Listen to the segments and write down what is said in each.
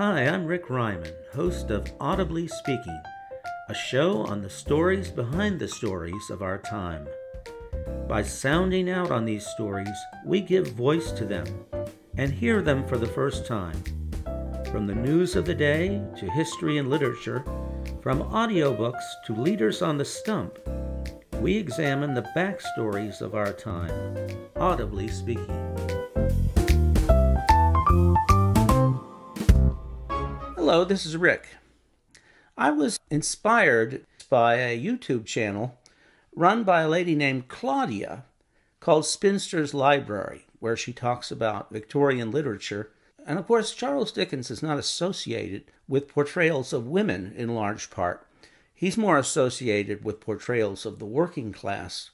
Hi, I'm Rick Ryman, host of Audibly Speaking, a show on the stories behind the stories of our time. By sounding out on these stories, we give voice to them and hear them for the first time. From the news of the day to history and literature, from audiobooks to leaders on the stump, we examine the backstories of our time, audibly speaking. Hello, this is Rick. I was inspired by a YouTube channel run by a lady named Claudia called Spinster's Library, where she talks about Victorian literature. And of course, Charles Dickens is not associated with portrayals of women in large part. He's more associated with portrayals of the working class.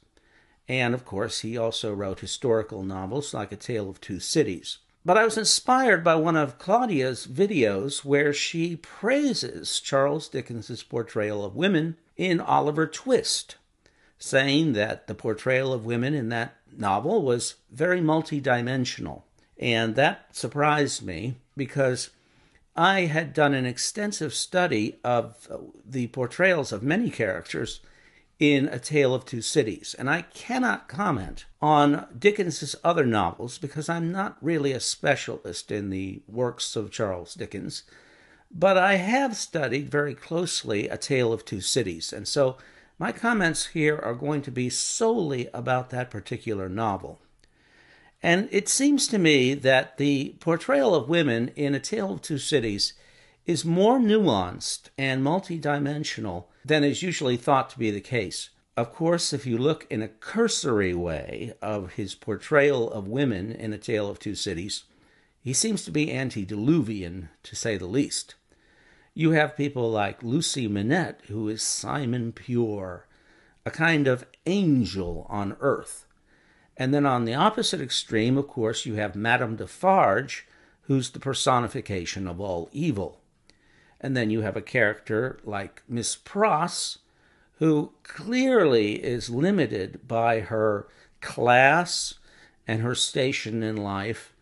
And of course, he also wrote historical novels like A Tale of Two Cities. But I was inspired by one of Claudia's videos where she praises Charles Dickens's portrayal of women in Oliver Twist, saying that the portrayal of women in that novel was very multidimensional. And that surprised me because I had done an extensive study of the portrayals of many characters in A Tale of Two Cities. And I cannot comment on Dickens's other novels because I'm not really a specialist in the works of Charles Dickens. But I have studied very closely A Tale of Two Cities. And so my comments here are going to be solely about that particular novel. And it seems to me that the portrayal of women in A Tale of Two Cities is more nuanced and multidimensional than is usually thought to be the case. Of course, if you look in a cursory way of his portrayal of women in A Tale of Two Cities, he seems to be antediluvian, to say the least. You have people like Lucy Manette, who is Simon Pure, a kind of angel on earth. And then on the opposite extreme, of course, you have Madame Defarge, who's the personification of all evil. And then you have a character like Miss Pross, who clearly is limited by her class and her station in life.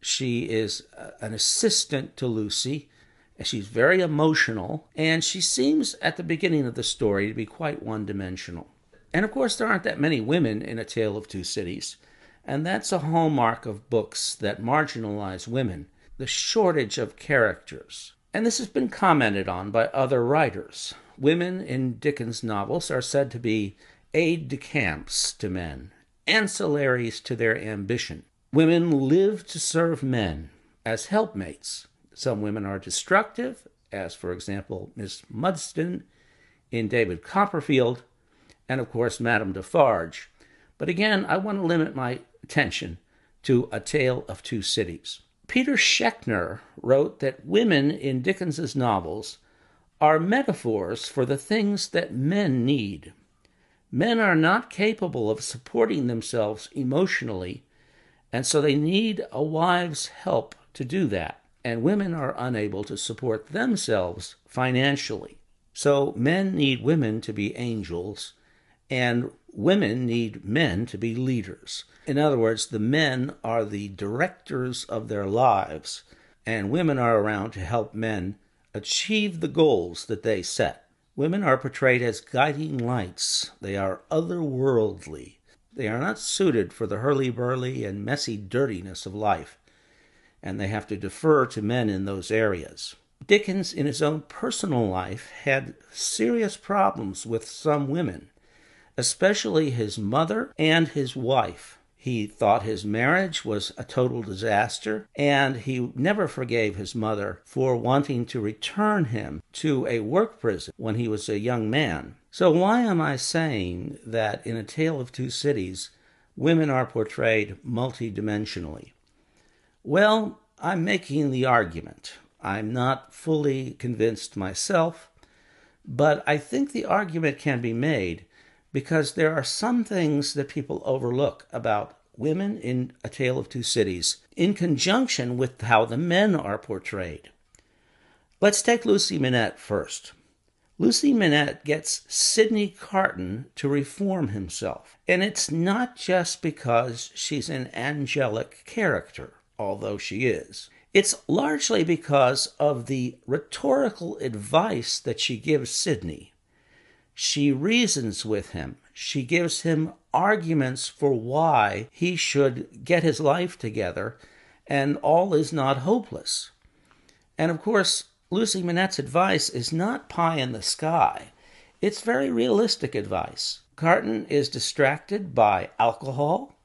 She is uh, an assistant to Lucy. She's very emotional, and she seems at the beginning of the story to be quite one dimensional. And of course, there aren't that many women in A Tale of Two Cities, and that's a hallmark of books that marginalize women the shortage of characters. And this has been commented on by other writers. Women in Dickens' novels are said to be aide de camps to men, ancillaries to their ambition. Women live to serve men as helpmates. Some women are destructive, as for example, Miss Murdstone in David Copperfield, and of course, Madame Defarge. But again, I want to limit my attention to A Tale of Two Cities. Peter Schechner wrote that women in Dickens's novels are metaphors for the things that men need. Men are not capable of supporting themselves emotionally, and so they need a wife's help to do that. And women are unable to support themselves financially. So men need women to be angels, and women need men to be leaders. In other words, the men are the directors of their lives, and women are around to help men achieve the goals that they set. Women are portrayed as guiding lights, they are otherworldly. They are not suited for the hurly burly and messy dirtiness of life, and they have to defer to men in those areas. Dickens, in his own personal life, had serious problems with some women especially his mother and his wife. He thought his marriage was a total disaster, and he never forgave his mother for wanting to return him to a work prison when he was a young man. So, why am I saying that in A Tale of Two Cities, women are portrayed multidimensionally? Well, I'm making the argument. I'm not fully convinced myself, but I think the argument can be made because there are some things that people overlook about women in A Tale of Two Cities in conjunction with how the men are portrayed. Let's take Lucy Manette first. Lucy Manette gets Sidney Carton to reform himself. And it's not just because she's an angelic character, although she is. It's largely because of the rhetorical advice that she gives Sidney. She reasons with him. She gives him arguments for why he should get his life together and all is not hopeless. And of course, Lucy Manette's advice is not pie in the sky. It's very realistic advice. Carton is distracted by alcohol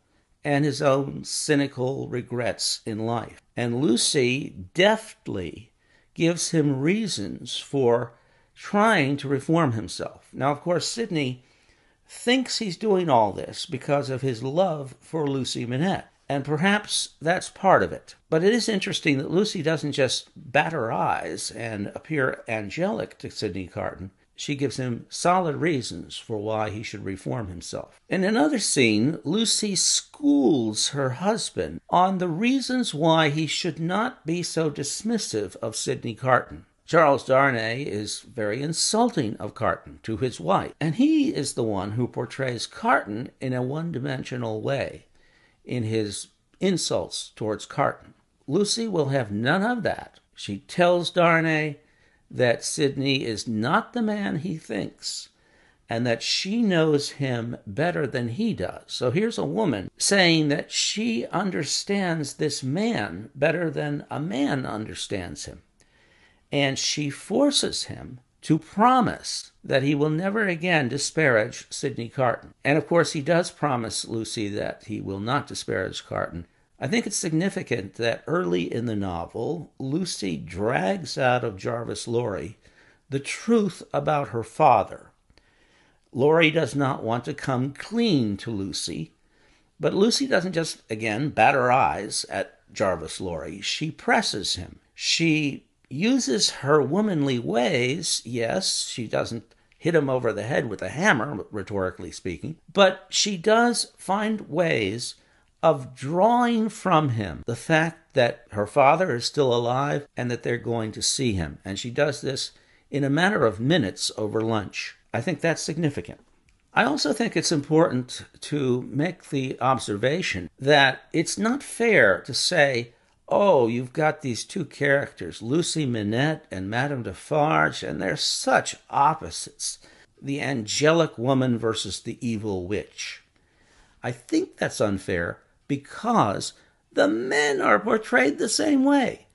and his own cynical regrets in life. And Lucy deftly gives him reasons for trying to reform himself. Now, of course, Sidney thinks he's doing all this because of his love for Lucy Manette. And perhaps that's part of it. But it is interesting that Lucy doesn't just bat her eyes and appear angelic to Sidney Carton. She gives him solid reasons for why he should reform himself. In another scene, Lucy schools her husband on the reasons why he should not be so dismissive of Sidney Carton. Charles Darnay is very insulting of Carton to his wife, and he is the one who portrays Carton in a one dimensional way in his insults towards Carton. Lucy will have none of that. She tells Darnay that Sidney is not the man he thinks and that she knows him better than he does. So here's a woman saying that she understands this man better than a man understands him. And she forces him to promise that he will never again disparage Sidney Carton. And of course, he does promise Lucy that he will not disparage Carton. I think it's significant that early in the novel, Lucy drags out of Jarvis Lorry the truth about her father. Lorry does not want to come clean to Lucy, but Lucy doesn't just, again, bat her eyes at Jarvis Lorry. She presses him. She uses her womanly ways. Yes, she doesn't hit him over the head with a hammer, rhetorically speaking, but she does find ways of drawing from him the fact that her father is still alive and that they're going to see him. And she does this in a matter of minutes over lunch. I think that's significant. I also think it's important to make the observation that it's not fair to say, oh, you've got these two characters, Lucy Manette and Madame Defarge, and they're such opposites the angelic woman versus the evil witch. I think that's unfair because the men are portrayed the same way.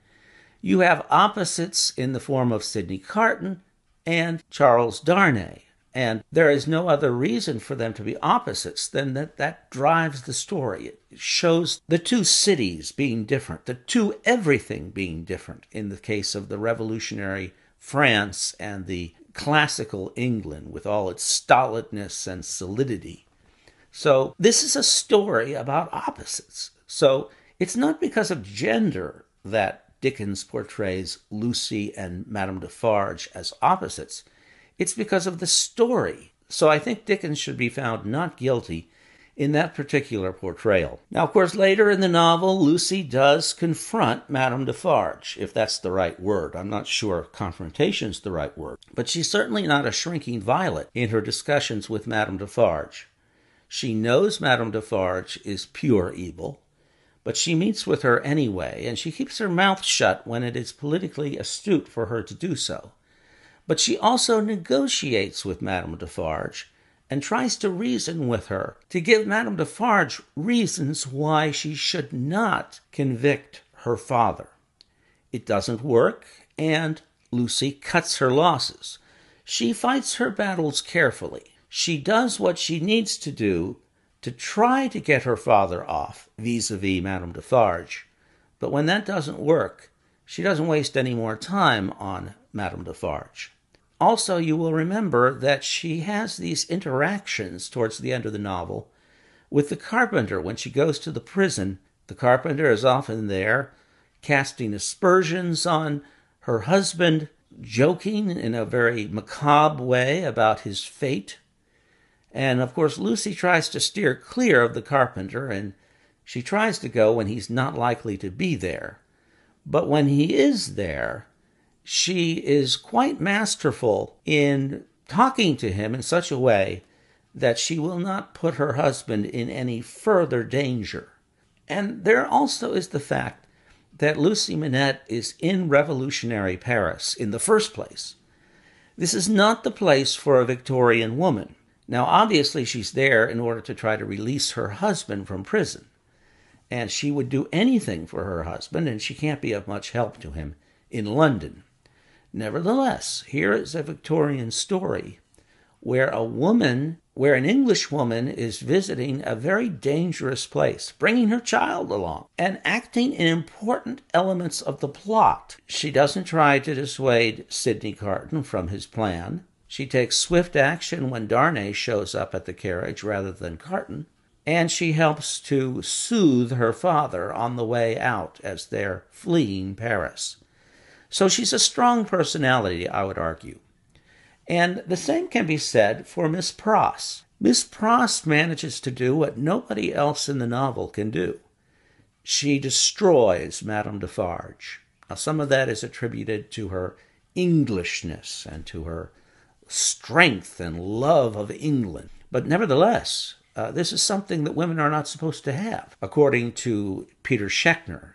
You have opposites in the form of Sidney Carton and Charles Darnay. And there is no other reason for them to be opposites than that that drives the story. It shows the two cities being different, the two everything being different in the case of the revolutionary France and the classical England with all its stolidness and solidity. So, this is a story about opposites. So, it's not because of gender that Dickens portrays Lucy and Madame Defarge as opposites. It's because of the story. So I think Dickens should be found not guilty in that particular portrayal. Now, of course, later in the novel, Lucy does confront Madame Defarge, if that's the right word. I'm not sure confrontation's the right word, but she's certainly not a shrinking violet in her discussions with Madame Defarge. She knows Madame Defarge is pure evil, but she meets with her anyway, and she keeps her mouth shut when it is politically astute for her to do so. But she also negotiates with Madame Defarge and tries to reason with her to give Madame Defarge reasons why she should not convict her father. It doesn't work, and Lucy cuts her losses. She fights her battles carefully. She does what she needs to do to try to get her father off vis a vis Madame Defarge. But when that doesn't work, she doesn't waste any more time on Madame Defarge. Also, you will remember that she has these interactions towards the end of the novel with the carpenter when she goes to the prison. The carpenter is often there casting aspersions on her husband, joking in a very macabre way about his fate. And of course, Lucy tries to steer clear of the carpenter, and she tries to go when he's not likely to be there. But when he is there, she is quite masterful in talking to him in such a way that she will not put her husband in any further danger. And there also is the fact that Lucy Manette is in revolutionary Paris in the first place. This is not the place for a Victorian woman. Now, obviously, she's there in order to try to release her husband from prison. And she would do anything for her husband, and she can't be of much help to him in London. Nevertheless, here is a Victorian story where a woman, where an English woman is visiting a very dangerous place, bringing her child along and acting in important elements of the plot. She doesn't try to dissuade Sidney Carton from his plan. She takes swift action when Darnay shows up at the carriage rather than Carton. And she helps to soothe her father on the way out as they're fleeing Paris. So she's a strong personality, I would argue. And the same can be said for Miss Pross. Miss Pross manages to do what nobody else in the novel can do. She destroys Madame Defarge. Now, some of that is attributed to her Englishness and to her strength and love of England. But nevertheless, uh, this is something that women are not supposed to have. According to Peter Schechner,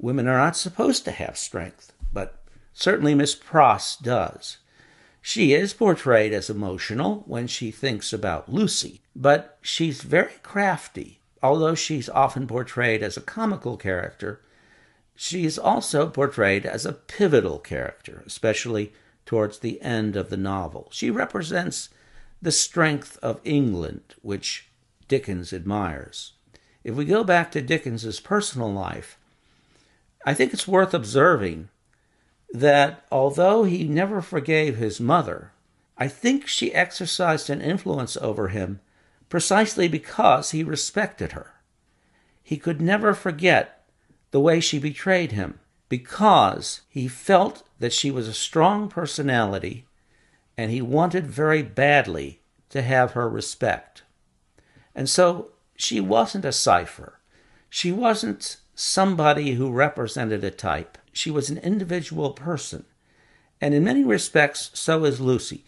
women are not supposed to have strength, but certainly Miss Pross does. She is portrayed as emotional when she thinks about Lucy, but she's very crafty. Although she's often portrayed as a comical character, she's also portrayed as a pivotal character, especially towards the end of the novel. She represents the strength of England, which Dickens admires. If we go back to Dickens's personal life, I think it's worth observing that although he never forgave his mother, I think she exercised an influence over him precisely because he respected her. He could never forget the way she betrayed him because he felt that she was a strong personality and he wanted very badly to have her respect. And so she wasn't a cipher. She wasn't somebody who represented a type. She was an individual person. And in many respects, so is Lucy.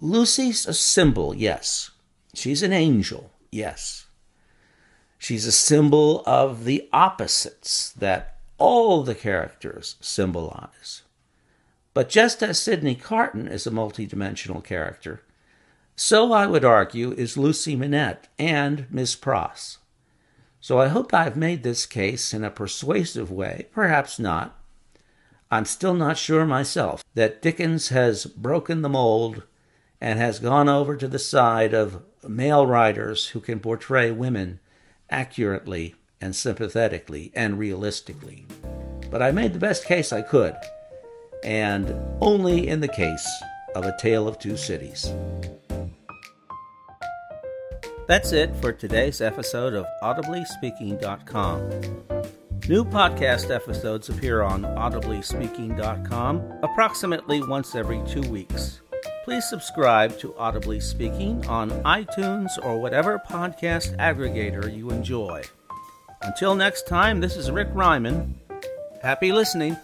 Lucy's a symbol, yes. She's an angel, yes. She's a symbol of the opposites that all the characters symbolize. But just as Sidney Carton is a multidimensional character, so I would argue is Lucy Manette and Miss Pross. So I hope I've made this case in a persuasive way, perhaps not. I'm still not sure myself that Dickens has broken the mold and has gone over to the side of male writers who can portray women accurately and sympathetically and realistically. But I made the best case I could, and only in the case of A Tale of Two Cities. That's it for today's episode of AudiblySpeaking.com. New podcast episodes appear on AudiblySpeaking.com approximately once every two weeks. Please subscribe to Audibly Speaking on iTunes or whatever podcast aggregator you enjoy. Until next time, this is Rick Ryman. Happy listening.